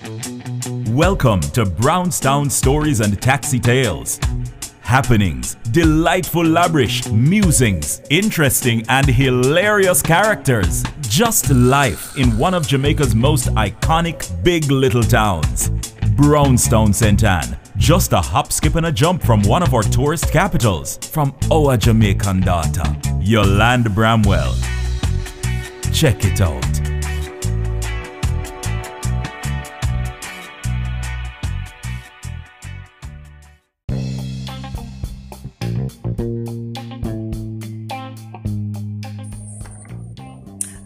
Welcome to Brownstown Stories and Taxi Tales. Happenings, delightful labrish, musings, interesting and hilarious characters. Just life in one of Jamaica's most iconic big little towns. Brownstown St. Ann, just a hop, skip, and a jump from one of our tourist capitals, from our Jamaican daughter, Yolanda Bramwell. Check it out.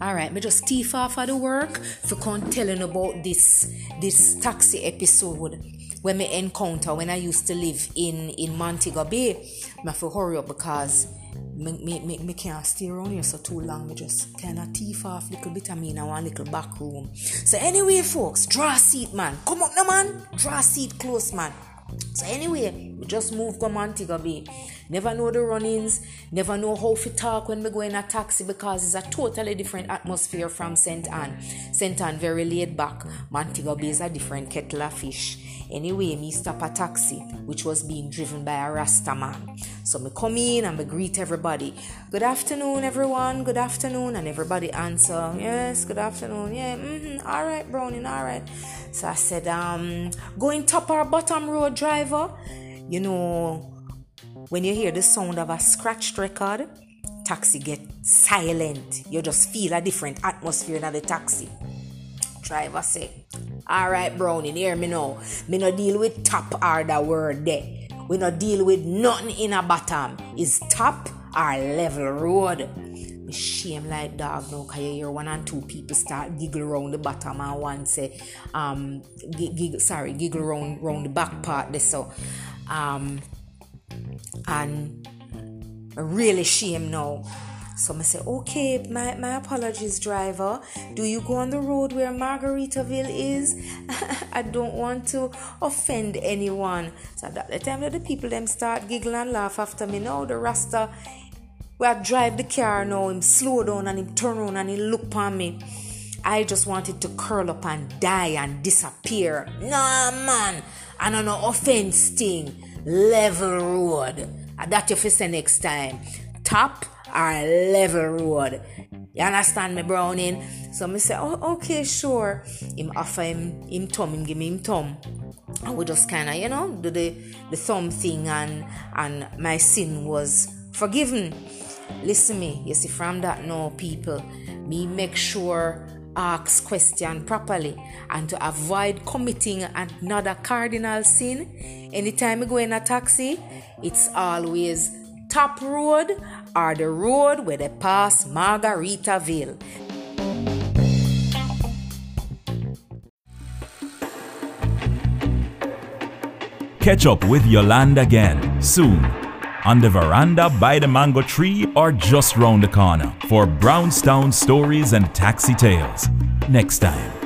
All right, me just teeth off of the work for con telling about this this taxi episode when me encounter when I used to live in in Montego Bay. Me have to hurry up because me, me, me, me can't stay around here so too long. Me just kind of teeth off a little bit of me in one little back room. So anyway, folks, draw a seat, man. Come up, now, man. Draw seat close, man. So anyway, we just moved go Montego Bay. Never know the runnings, never know how to talk when we go in a taxi because it's a totally different atmosphere from St. Ann. St. Ann very laid back. Montego Bay is a different kettle of fish. Anyway, me stop a taxi which was being driven by a Rasta man. So me come in and me greet everybody. Good afternoon, everyone. Good afternoon, and everybody answer. Yes, good afternoon. Yeah, mm-hmm. All right, Browning. All right. So I said, um, going top or bottom road, driver. You know, when you hear the sound of a scratched record, taxi get silent. You just feel a different atmosphere in the taxi. Driver say, all right, Browning, hear me now. Me no deal with top or the word there. We no deal with nothing in a bottom. Is top or level road. Me shame like dog now, cause you hear one and two people start giggle around the bottom and one say, um, giggle, sorry, giggle around, around the back part there. So, um, and really shame now. So I say, okay, my, my apologies, driver. Do you go on the road where Margaritaville is? I don't want to offend anyone. So at the time that the people them start giggle and laugh after me now, the Rasta where I drive the car now, him slow down and him turn around and he look upon me. I just wanted to curl up and die and disappear. Nah man, I don't know offense thing. Level road. That you say next time. Top or level road. You understand me, Browning? So me say, oh, okay, sure. Him offer him him thumb, him give me him thumb. And we just kinda, you know, do the the thumb thing and and my sin was forgiven. Listen me, you see, from that now, people, me make sure ask question properly and to avoid committing another cardinal sin. Anytime you go in a taxi, it's always top road or the road where they pass Margaritaville. Catch up with Yolanda again soon on the veranda by the mango tree or just round the corner for Brownstown Stories and Taxi Tales. Next time.